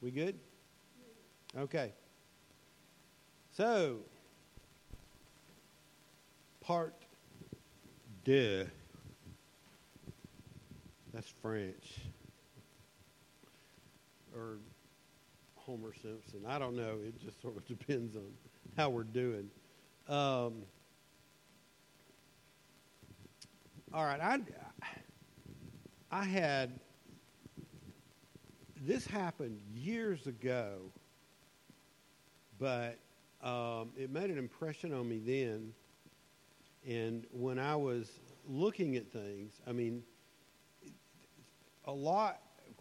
We good? Okay. So, part deux. That's French. Or Homer Simpson. I don't know. It just sort of depends on how we're doing. Um, all right. I, I had, this happened years ago, but um, it made an impression on me then. And when I was looking at things, I mean, a lot,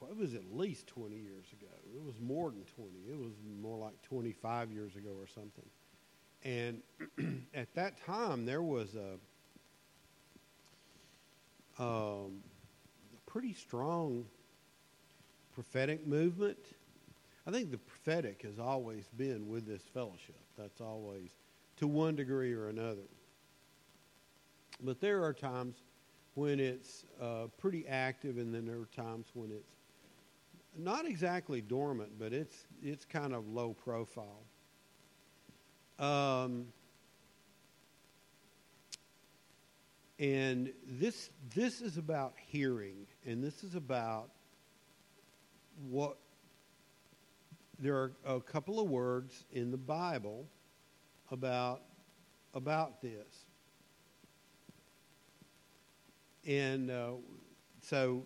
it was at least 20 years ago. It was more than 20. It was more like 25 years ago or something. And at that time, there was a um, pretty strong prophetic movement. I think the prophetic has always been with this fellowship. That's always, to one degree or another. But there are times when it's uh, pretty active, and then there are times when it's not exactly dormant, but it's it's kind of low profile. Um, and this this is about hearing, and this is about what there are a couple of words in the Bible about about this. And uh, so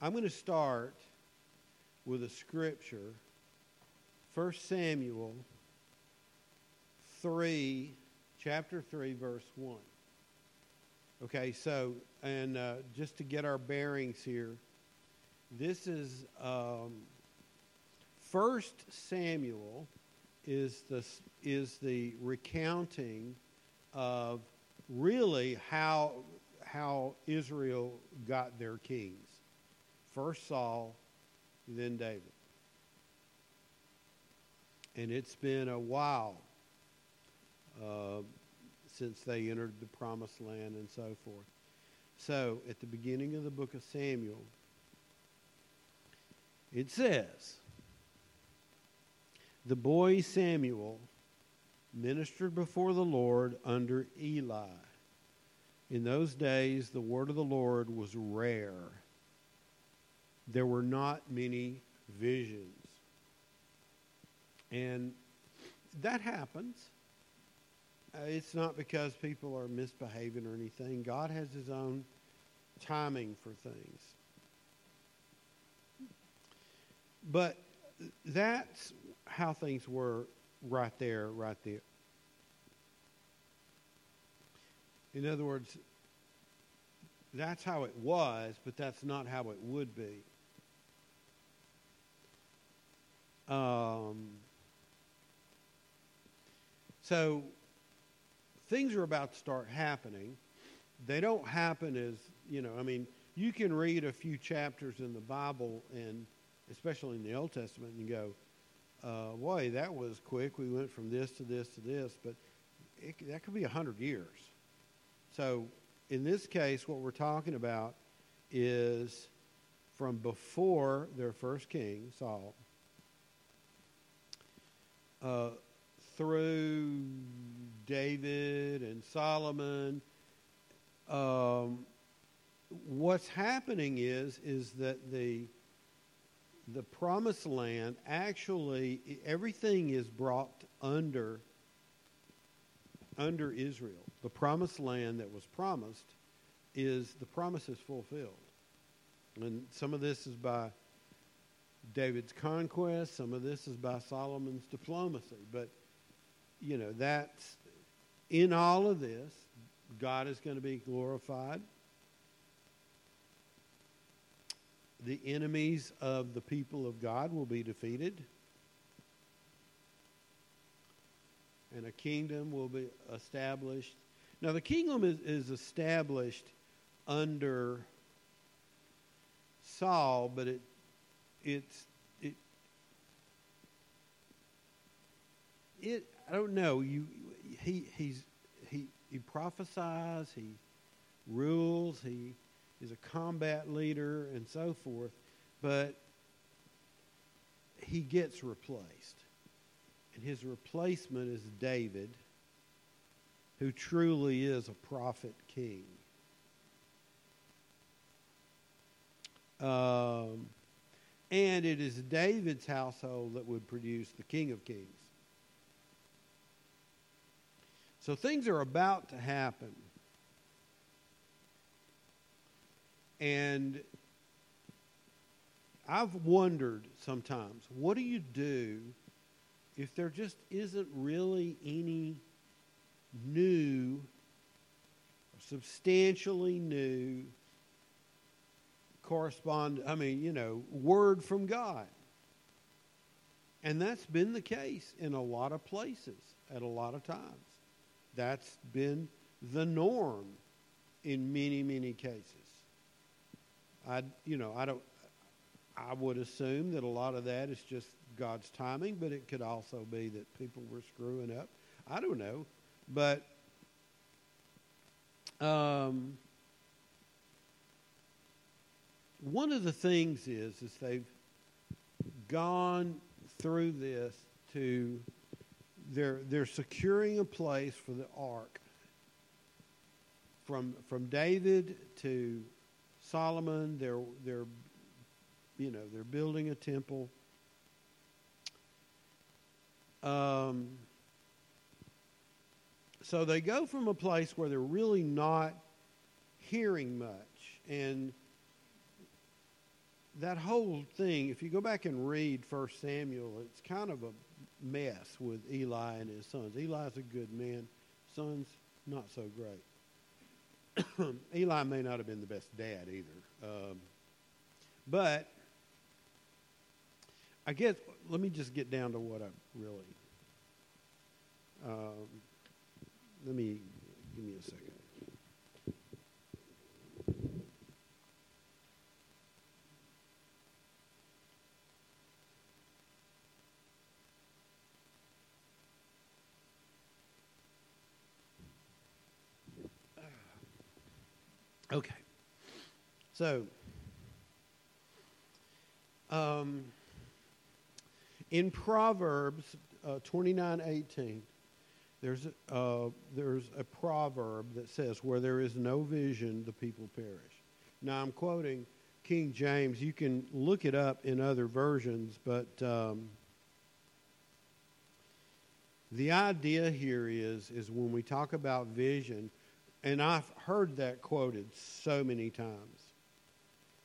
I'm going to start with a scripture 1 Samuel 3, chapter 3, verse 1. Okay, so, and uh, just to get our bearings here, this is um, First Samuel is the is the recounting of really how how Israel got their kings. First Saul, then David. And it's been a while uh, since they entered the promised land and so forth. So, at the beginning of the book of Samuel, it says, The boy Samuel ministered before the Lord under Eli. In those days, the word of the Lord was rare. There were not many visions. And that happens. Uh, it's not because people are misbehaving or anything. God has His own timing for things. But that's how things were right there, right there. In other words, that's how it was, but that's not how it would be. Um, so things are about to start happening. They don't happen as, you know, I mean, you can read a few chapters in the Bible, and especially in the Old Testament, and go, uh, boy, that was quick. We went from this to this to this, but it, that could be a hundred years. So in this case, what we're talking about is from before their first king, Saul, uh, through David and Solomon. Um, what's happening is is that the the promised land actually everything is brought under under Israel. The promised land that was promised is the promise is fulfilled. And some of this is by David's conquest, some of this is by Solomon's diplomacy. But, you know, that's in all of this, God is going to be glorified. The enemies of the people of God will be defeated. And a kingdom will be established. Now, the kingdom is, is established under Saul, but it it's it it I don't know you he he's he he prophesies he rules he is a combat leader and so forth but he gets replaced. And his replacement is David, who truly is a prophet king. Um, and it is David's household that would produce the King of Kings. So things are about to happen. And I've wondered sometimes what do you do if there just isn't really any new, substantially new correspond I mean, you know, word from God. And that's been the case in a lot of places at a lot of times. That's been the norm in many, many cases. I, you know, I don't. I would assume that a lot of that is just God's timing, but it could also be that people were screwing up. I don't know, but um, one of the things is is they've gone through this to they're they're securing a place for the ark from from David to Solomon they're they're you know they're building a temple um, so they go from a place where they're really not hearing much and that whole thing if you go back and read first samuel it's kind of a mess with Eli and his sons. Eli's a good man, sons not so great. Eli may not have been the best dad either. Um, but I guess, let me just get down to what I really. Um, let me, give me a second. Okay. So, um, in Proverbs uh, 29 18, there's, uh, there's a proverb that says, Where there is no vision, the people perish. Now, I'm quoting King James. You can look it up in other versions, but um, the idea here is, is when we talk about vision, and I've heard that quoted so many times.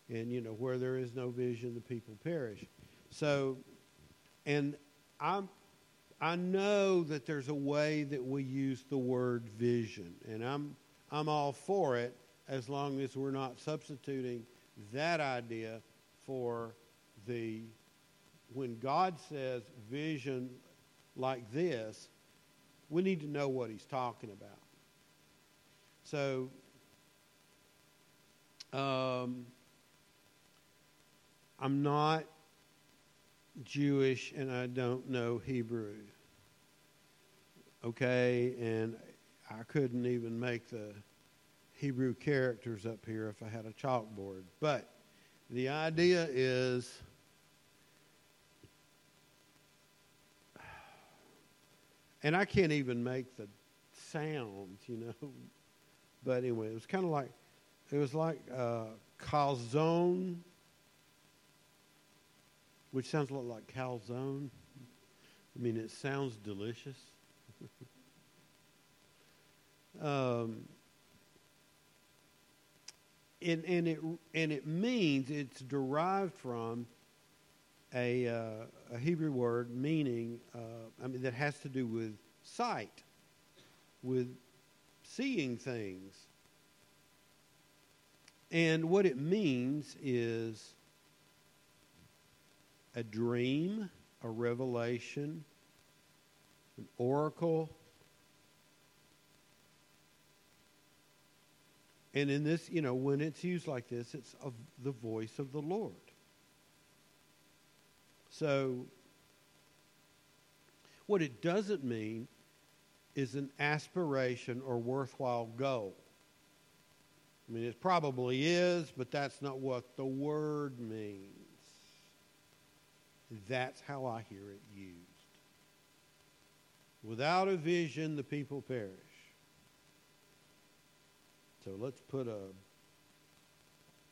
And, you know, where there is no vision, the people perish. So, and I'm, I know that there's a way that we use the word vision, and I'm, I'm all for it as long as we're not substituting that idea for the, when God says vision like this, we need to know what he's talking about. So, um, I'm not Jewish and I don't know Hebrew. Okay, and I couldn't even make the Hebrew characters up here if I had a chalkboard. But the idea is and I can't even make the sounds, you know. But anyway, it was kind of like it was like uh, chazon, which sounds a lot like calzone. I mean, it sounds delicious. um, and, and it and it means it's derived from a, uh, a Hebrew word meaning uh, I mean that has to do with sight, with seeing things. And what it means is a dream, a revelation, an oracle. And in this, you know, when it's used like this, it's of the voice of the Lord. So, what it doesn't mean is an aspiration or worthwhile goal. I mean, it probably is, but that's not what the word means. That's how I hear it used. Without a vision, the people perish. So let's put a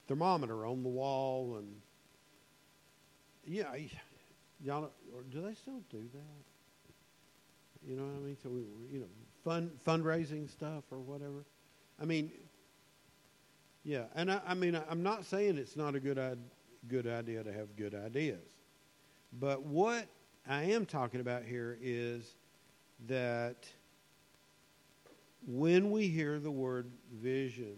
thermometer on the wall and yeah, y'all do they still do that? You know what I mean? So we, you know, fund fundraising stuff or whatever. I mean, yeah, and I, I mean, I'm not saying it's not a good good idea to have good ideas, but what I am talking about here is that when we hear the word vision,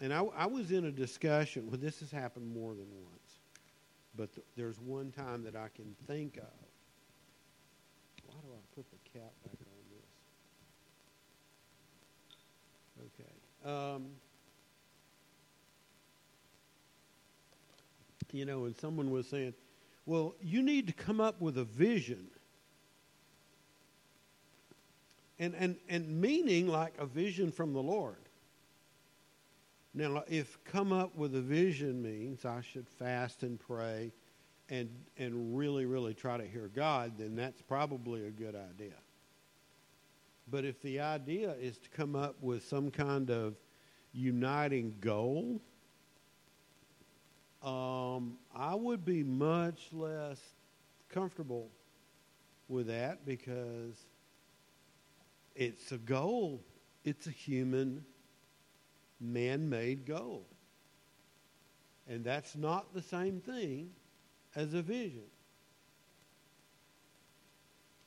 and I, I was in a discussion, well, this has happened more than once, but th- there's one time that I can think of. Why do I put the cap back on this? Okay. Um, you know, and someone was saying, well, you need to come up with a vision. And, and, and meaning like a vision from the Lord. Now, if come up with a vision means I should fast and pray and, and really, really try to hear God, then that's probably a good idea. But if the idea is to come up with some kind of uniting goal, um, I would be much less comfortable with that because it's a goal. It's a human man made goal. And that's not the same thing as a vision.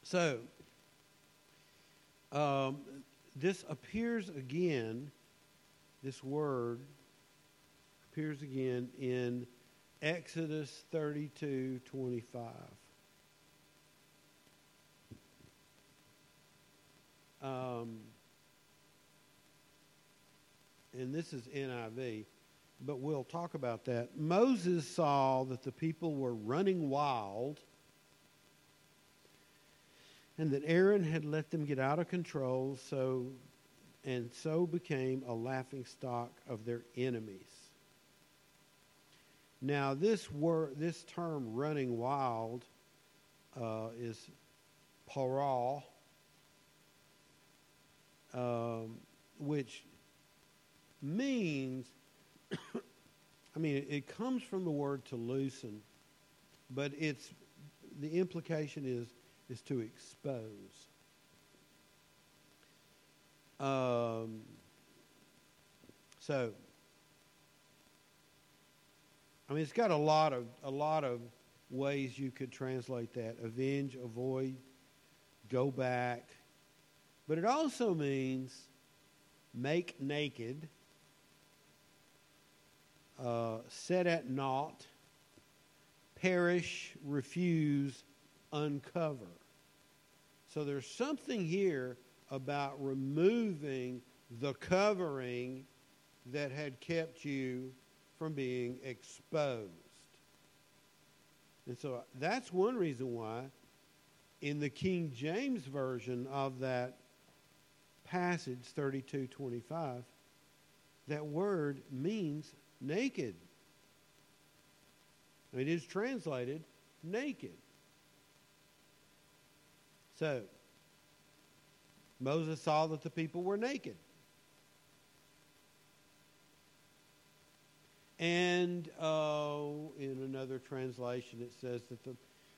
So, um, this appears again, this word appears again in Exodus 32 25. Um, and this is NIV, but we'll talk about that. Moses saw that the people were running wild and that Aaron had let them get out of control so and so became a laughing stock of their enemies. Now this word this term running wild uh, is parah, um, which means, I mean, it comes from the word to loosen, but it's the implication is is to expose. Um, so, I mean, it's got a lot of a lot of ways you could translate that: avenge, avoid, go back. But it also means make naked uh, set at naught, perish, refuse, uncover. So there's something here about removing the covering that had kept you from being exposed. And so that's one reason why in the King James version of that passage 3225 that word means naked. It is translated naked. So, Moses saw that the people were naked. And uh, in another translation, it says that the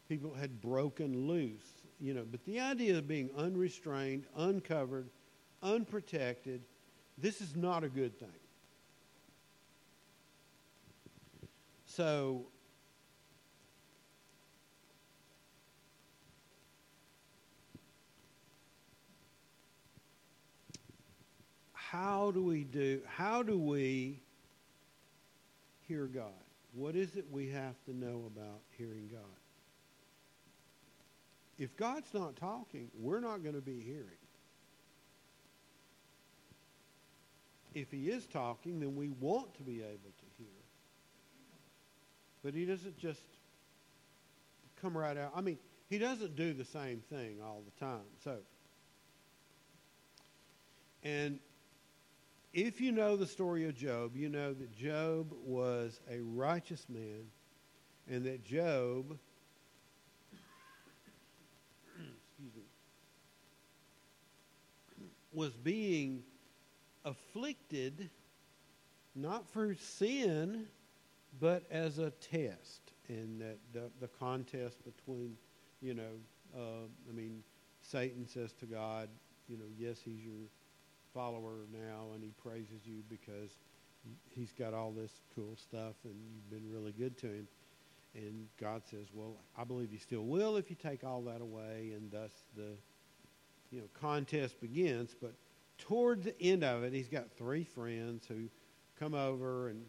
people had broken loose. You know, but the idea of being unrestrained, uncovered, unprotected, this is not a good thing. So, how do we do, how do we hear God? What is it we have to know about hearing God? If God's not talking, we're not going to be hearing. If he is talking, then we want to be able to hear. But he doesn't just come right out. I mean, he doesn't do the same thing all the time. So, and if you know the story of Job, you know that Job was a righteous man and that Job was being afflicted not for sin, but as a test. And that the, the contest between, you know, uh, I mean, Satan says to God, you know, yes, he's your follower now, and he praises you because he's got all this cool stuff, and you've been really good to him. And God says, well, I believe you still will if you take all that away, and thus the, you know, contest begins. But toward the end of it, he's got three friends who come over and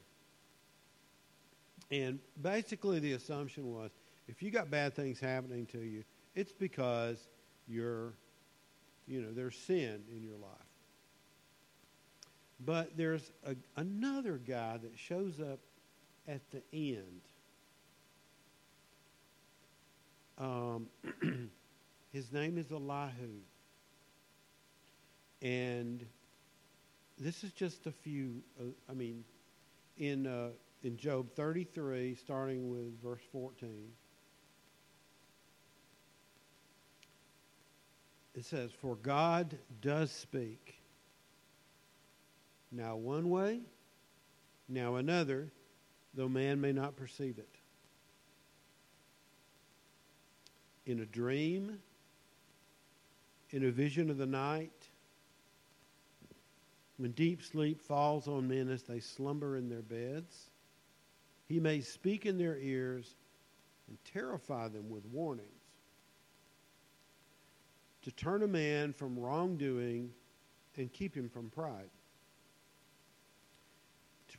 and basically the assumption was if you got bad things happening to you, it's because you're you know, there's sin in your life. But there's a, another guy that shows up at the end. Um, his name is Elihu. And this is just a few, uh, I mean, in, uh, in Job 33, starting with verse 14. It says, For God does speak. Now one way, now another, though man may not perceive it. In a dream, in a vision of the night, when deep sleep falls on men as they slumber in their beds, he may speak in their ears and terrify them with warnings. To turn a man from wrongdoing and keep him from pride.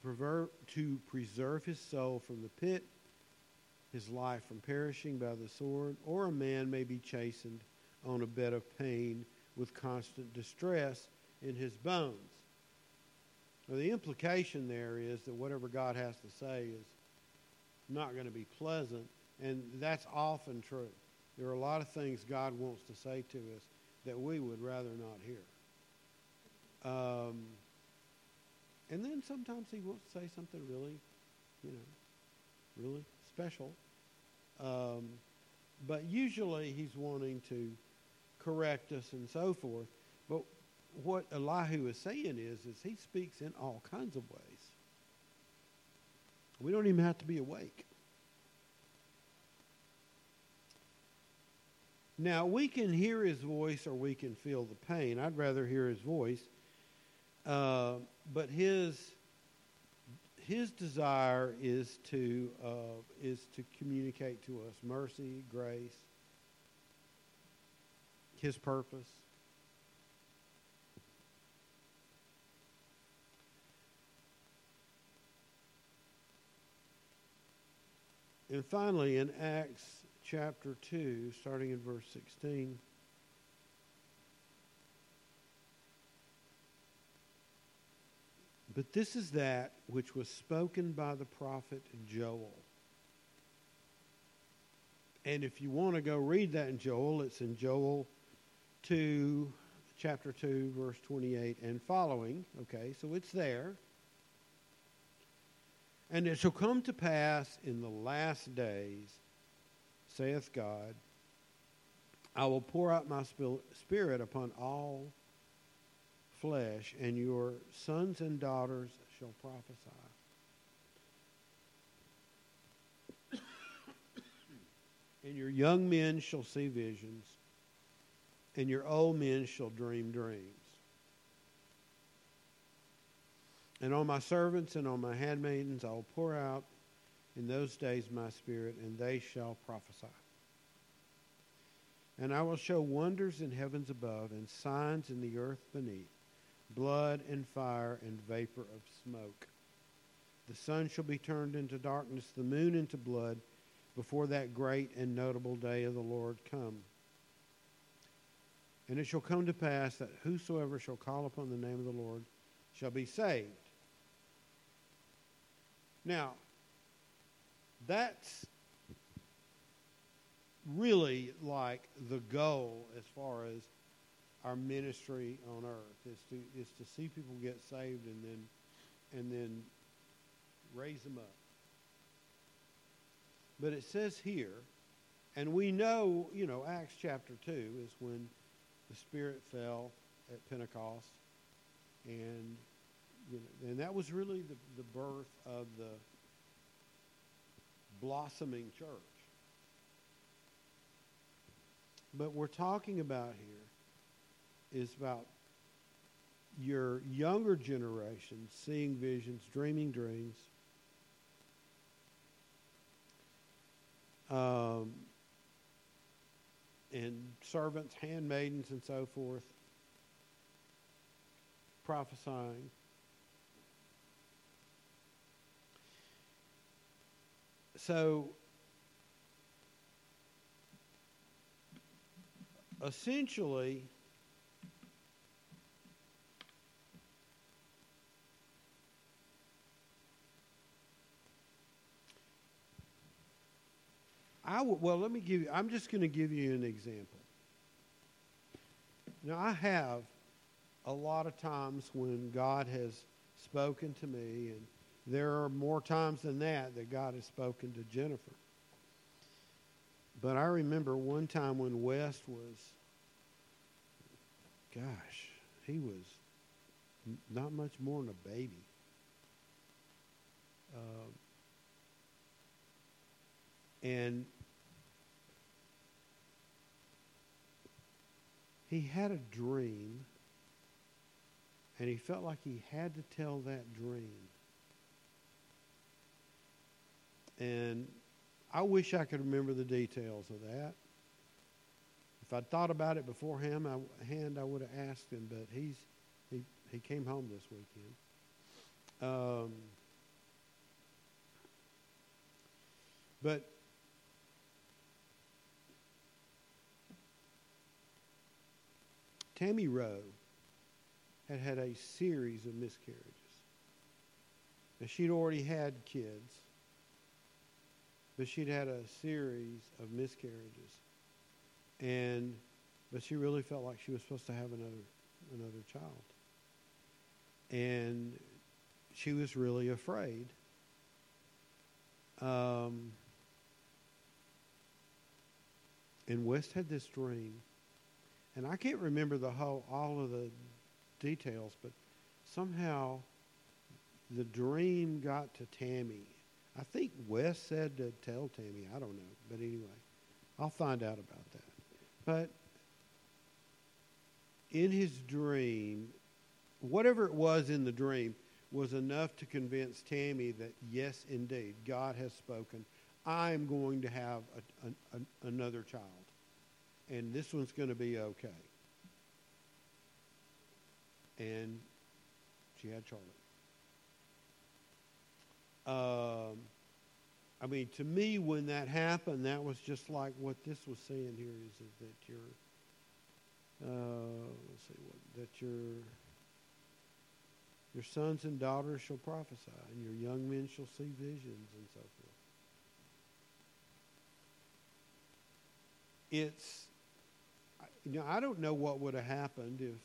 Preserve, to preserve his soul from the pit, his life from perishing by the sword, or a man may be chastened on a bed of pain with constant distress in his bones. Well, the implication there is that whatever God has to say is not going to be pleasant, and that's often true. There are a lot of things God wants to say to us that we would rather not hear. Um, and then sometimes He to say something really, you know, really special. Um, but usually He's wanting to correct us and so forth. But what Elihu is saying is, is he speaks in all kinds of ways. We don't even have to be awake. Now, we can hear his voice or we can feel the pain. I'd rather hear his voice. Uh, but his, his desire is to, uh, is to communicate to us mercy, grace, his purpose. And finally, in Acts chapter 2, starting in verse 16. But this is that which was spoken by the prophet Joel. And if you want to go read that in Joel, it's in Joel 2, chapter 2, verse 28 and following. Okay, so it's there. And it shall come to pass in the last days, saith God, I will pour out my spirit upon all flesh, and your sons and daughters shall prophesy. and your young men shall see visions, and your old men shall dream dreams. And on my servants and on my handmaidens I will pour out in those days my spirit, and they shall prophesy. And I will show wonders in heavens above and signs in the earth beneath blood and fire and vapor of smoke. The sun shall be turned into darkness, the moon into blood, before that great and notable day of the Lord come. And it shall come to pass that whosoever shall call upon the name of the Lord shall be saved. Now, that's really like the goal as far as our ministry on earth is to is to see people get saved and then and then raise them up. But it says here, and we know, you know, Acts chapter 2 is when the Spirit fell at Pentecost. And, you know, and that was really the, the birth of the blossoming church. But we're talking about here is about your younger generation seeing visions, dreaming dreams. Um, and servants, handmaidens, and so forth, prophesying. So, essentially, I w- well, let me give you, I'm just going to give you an example. Now, I have a lot of times when God has spoken to me, and there are more times than that that God has spoken to Jennifer. But I remember one time when West was, gosh, he was not much more than a baby. Uh, and he had a dream, and he felt like he had to tell that dream. And I wish I could remember the details of that. If I'd thought about it beforehand, I, I would have asked him, but he's, he, he came home this weekend. Um, but Tammy Rowe had had a series of miscarriages. Now, she'd already had kids, but she'd had a series of miscarriages. And, but she really felt like she was supposed to have another, another child. And she was really afraid. Um, and West had this dream and I can't remember the whole all of the details, but somehow the dream got to Tammy. I think Wes said to tell Tammy. I don't know, but anyway, I'll find out about that. But in his dream, whatever it was in the dream was enough to convince Tammy that yes, indeed, God has spoken. I'm going to have a, a, a, another child and this one's going to be okay. And she had Charlotte. Um, I mean, to me, when that happened, that was just like what this was saying here is, that your, uh, let's see, what, that your, your sons and daughters shall prophesy, and your young men shall see visions, and so forth. It's you know, I don't know what would have happened if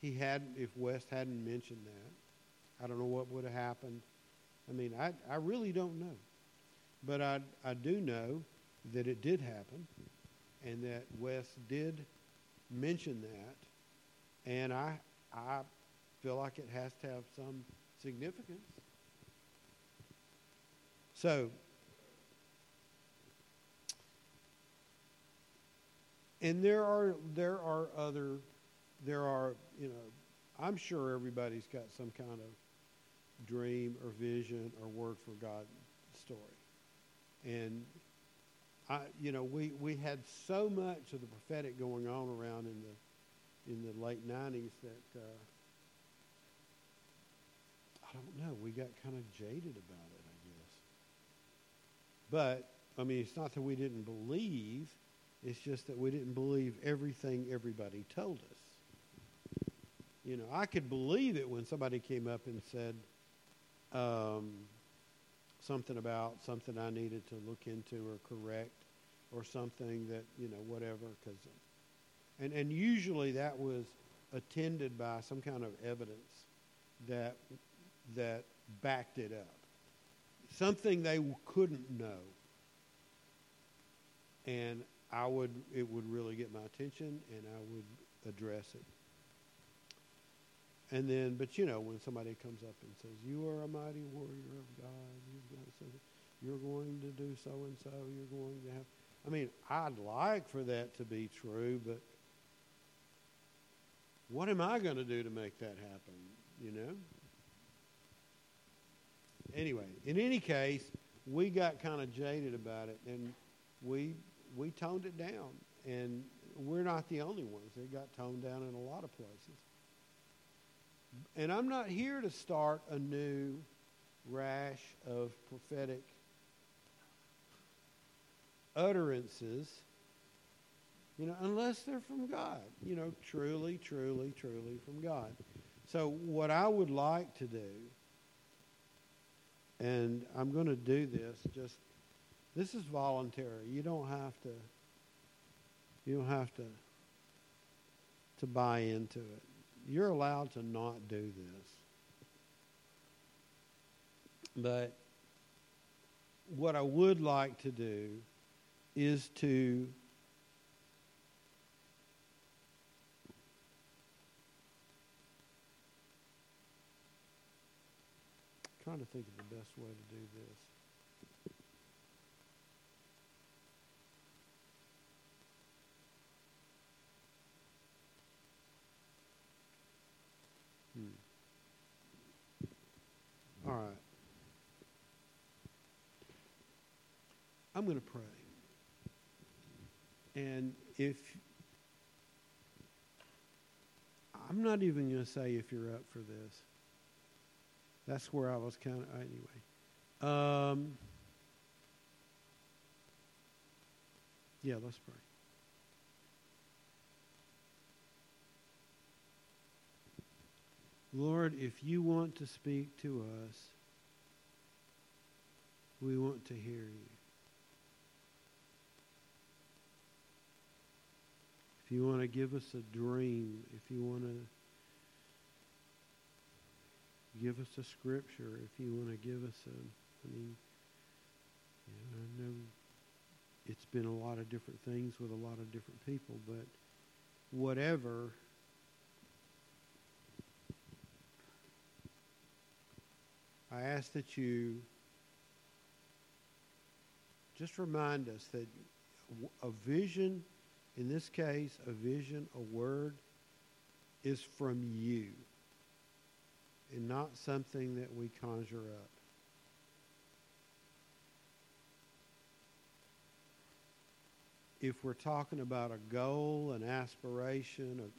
he had if West hadn't mentioned that. I don't know what would have happened. I mean, I I really don't know, but I I do know that it did happen, and that West did mention that, and I I feel like it has to have some significance. So and there are there are other there are you know I'm sure everybody's got some kind of dream or vision or word for God story, and I you know we we had so much of the prophetic going on around in the in the late '90s that uh, I don't know we got kind of jaded about it I guess, but I mean it's not that we didn't believe it's just that we didn't believe everything everybody told us. You know, I could believe it when somebody came up and said um, something about something I needed to look into or correct or something that, you know, whatever. Cause, and, and usually that was attended by some kind of evidence that, that backed it up. Something they couldn't know and I would it would really get my attention, and I would address it. And then, but you know, when somebody comes up and says, "You are a mighty warrior of God," you're going to do so and so. You're going to have. I mean, I'd like for that to be true, but what am I going to do to make that happen? You know? Anyway, in any case, we got kind of jaded about it and we we toned it down. And we're not the only ones. It got toned down in a lot of places. And I'm not here to start a new rash of prophetic utterances you know, unless they're from God, you know, truly, truly, truly from God. So, what I would like to do, and I'm going to do this, just this is voluntary. You don't have to. You don't have to. To buy into it. You're allowed to not do this. But what I would like to do is to trying to think of the best way to do this. Hmm. All right. I'm going to pray. And if I'm not even going to say if you're up for this that's where I was kind of anyway. Um, yeah, let's pray. Lord, if you want to speak to us, we want to hear you. You want to give us a dream, if you want to give us a scripture if you want to give us a i mean you know, i know it's been a lot of different things with a lot of different people but whatever i ask that you just remind us that a vision in this case a vision a word is from you and not something that we conjure up. If we're talking about a goal, an aspiration, or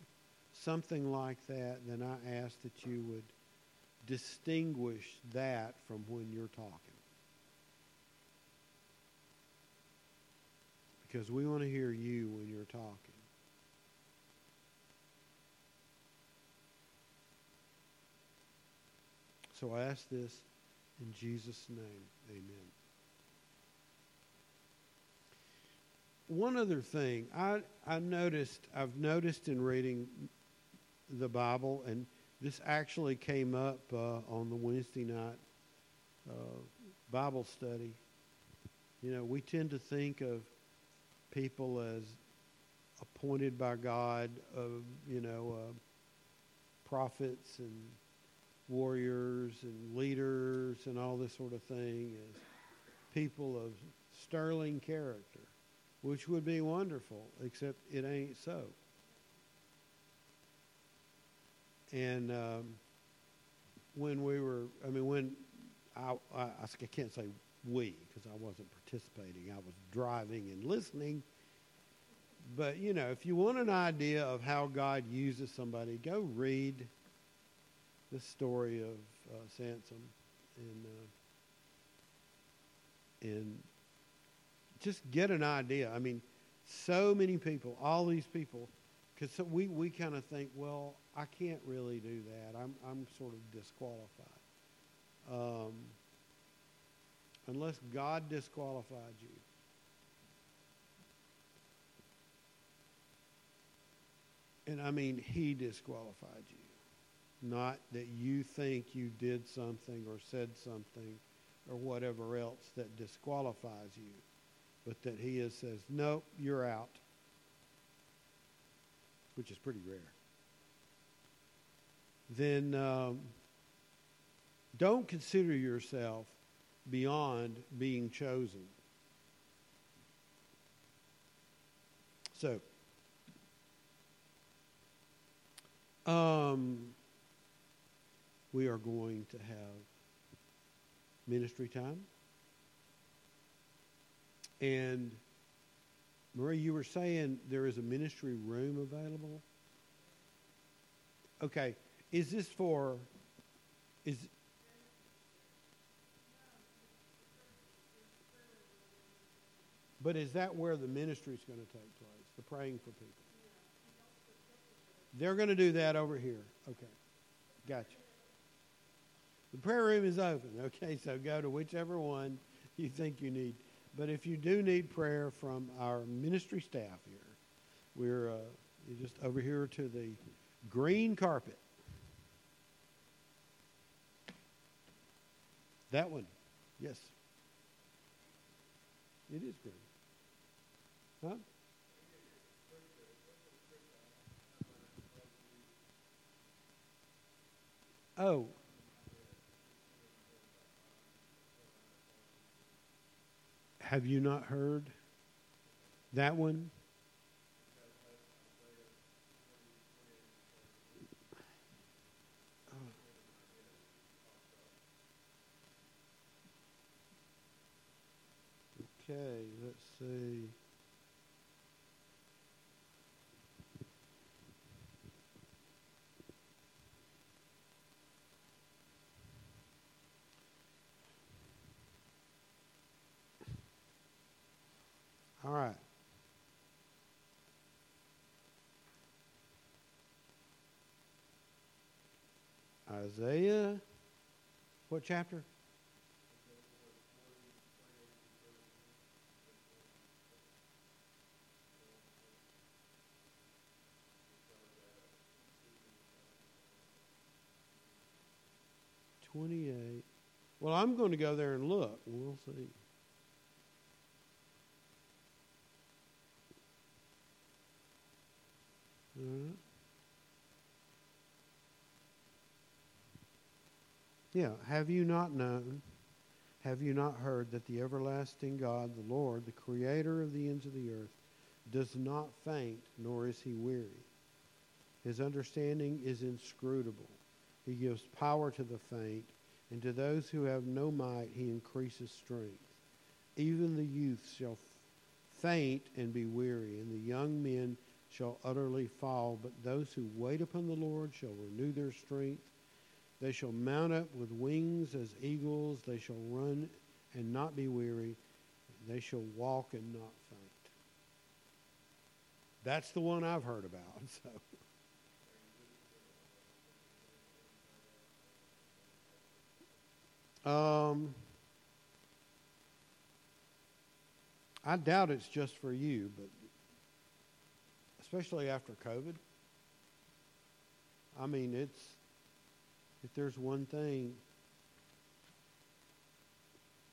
something like that, then I ask that you would distinguish that from when you're talking. Because we want to hear you when you're talking. So I ask this in Jesus' name. Amen. One other thing, I, I noticed, I've noticed in reading the Bible, and this actually came up uh, on the Wednesday night uh, Bible study. You know, we tend to think of people as appointed by God, of you know, uh, prophets and warriors and leaders and all this sort of thing as people of sterling character, which would be wonderful, except it ain't so. And um, when we were, I mean, when I, I, I can't say we because I wasn't participating, I was driving and listening. But, you know, if you want an idea of how God uses somebody, go read the story of uh, and uh, and just get an idea. I mean, so many people, all these people, because so we we kind of think, well, I can't really do that. I'm I'm sort of disqualified. Um, unless God disqualified you. And I mean, He disqualified you not that you think you did something or said something or whatever else that disqualifies you. but that he says, nope, you're out, which is pretty rare, then um, don't consider yourself beyond being chosen. So, um, we are going to have ministry time. And Marie, you were saying there is a ministry room available? Okay. Is this for is But is that where the ministry is going to take place? The praying for people? They're going to do that over here. Okay. Gotcha. The prayer room is open. Okay, so go to whichever one you think you need. But if you do need prayer from our ministry staff here, we're uh, just over here to the green carpet. That one, yes. It is green. Huh? Oh. Have you not heard that one? Okay, let's see. All right. Isaiah, what chapter? Twenty-eight. Well, I'm going to go there and look. We'll see. Mm-hmm. Yeah. Have you not known? Have you not heard that the everlasting God, the Lord, the creator of the ends of the earth, does not faint, nor is he weary? His understanding is inscrutable. He gives power to the faint, and to those who have no might, he increases strength. Even the youth shall faint and be weary, and the young men shall utterly fall, but those who wait upon the Lord shall renew their strength. They shall mount up with wings as eagles. They shall run and not be weary. They shall walk and not faint. That's the one I've heard about. So. Um, I doubt it's just for you, but especially after COVID. I mean, it's, if there's one thing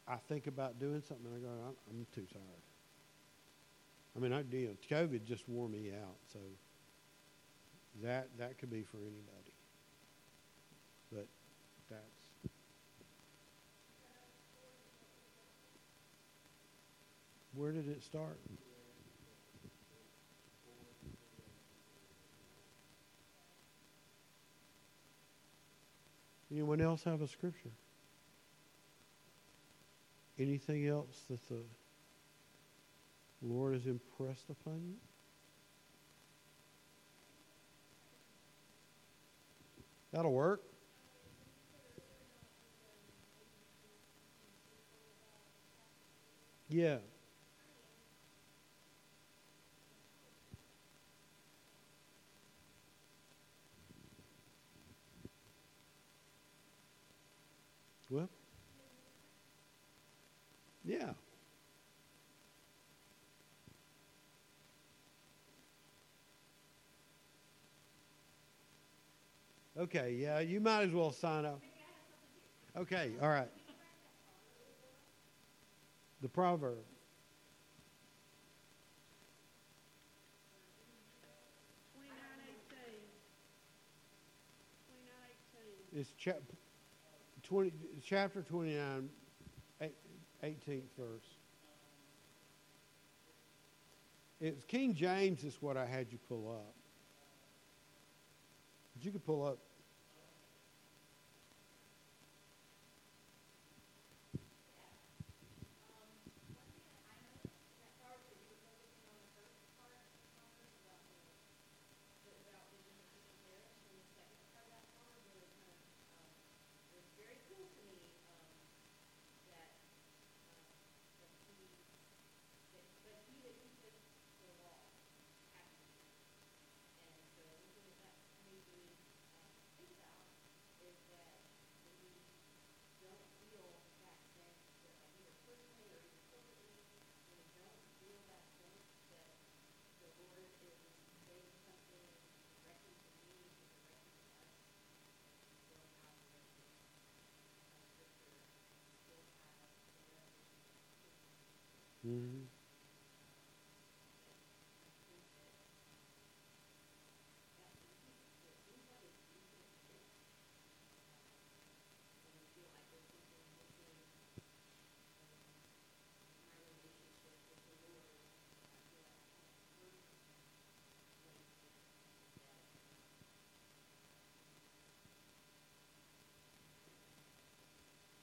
I think about doing something, I go, I'm too tired. I mean, I, you know, COVID just wore me out, so that that could be for anybody. But that's where did it start? Anyone else have a scripture? Anything else that the Lord has impressed upon you? That'll work. Yeah. Okay, yeah, you might as well sign up. Okay, all right. The proverb. It's chap, 20, chapter 29, 18th verse. It's King James is what I had you pull up. But you could pull up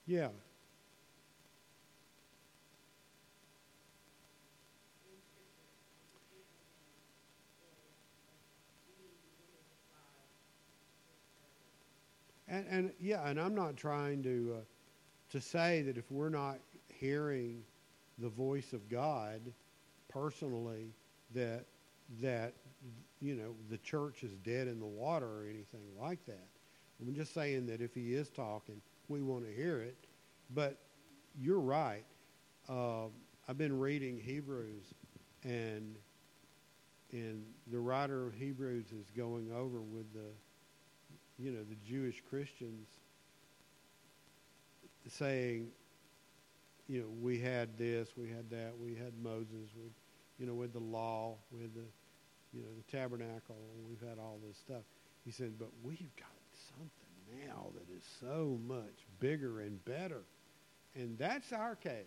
Yeah. And, and yeah, and I'm not trying to uh, to say that if we're not hearing the voice of God personally, that that you know the church is dead in the water or anything like that. I'm just saying that if He is talking, we want to hear it. But you're right. Uh, I've been reading Hebrews, and and the writer of Hebrews is going over with the you know, the Jewish Christians saying, you know, we had this, we had that, we had Moses, we, you know, with the law, with the, you know, the tabernacle, we've had all this stuff. He said, but we've got something now that is so much bigger and better. And that's our case.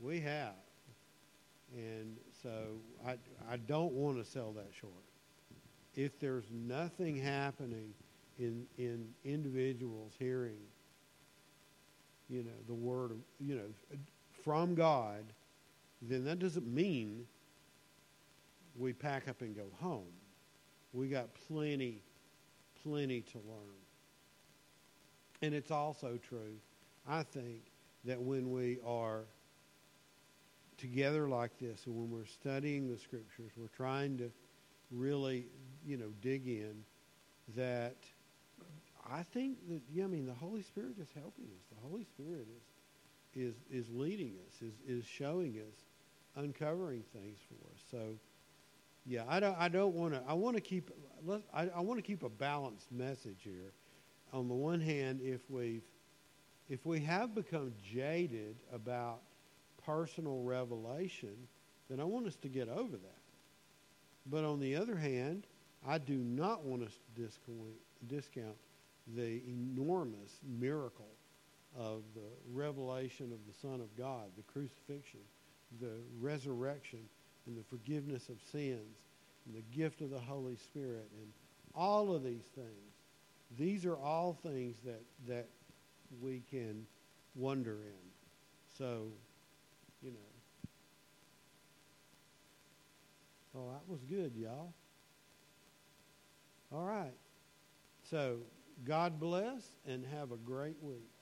We have. And so I, I don't want to sell that short. If there's nothing happening in in individuals hearing you know the word you know from God, then that doesn't mean we pack up and go home. We got plenty, plenty to learn. And it's also true, I think, that when we are together like this and when we're studying the scriptures, we're trying to really, you know, dig in that I think that yeah, I mean the Holy Spirit is helping us. The Holy Spirit is is is leading us, is is showing us, uncovering things for us. So yeah, I don't I don't want to I want to keep let I, I want to keep a balanced message here. On the one hand, if we've if we have become jaded about personal revelation, then I want us to get over that. But on the other hand, I do not want us to discount, discount the enormous miracle of the revelation of the Son of God, the crucifixion, the resurrection, and the forgiveness of sins, and the gift of the Holy Spirit, and all of these things. These are all things that, that we can wonder in. So, you know. Oh, that was good, y'all. All right. So, God bless and have a great week.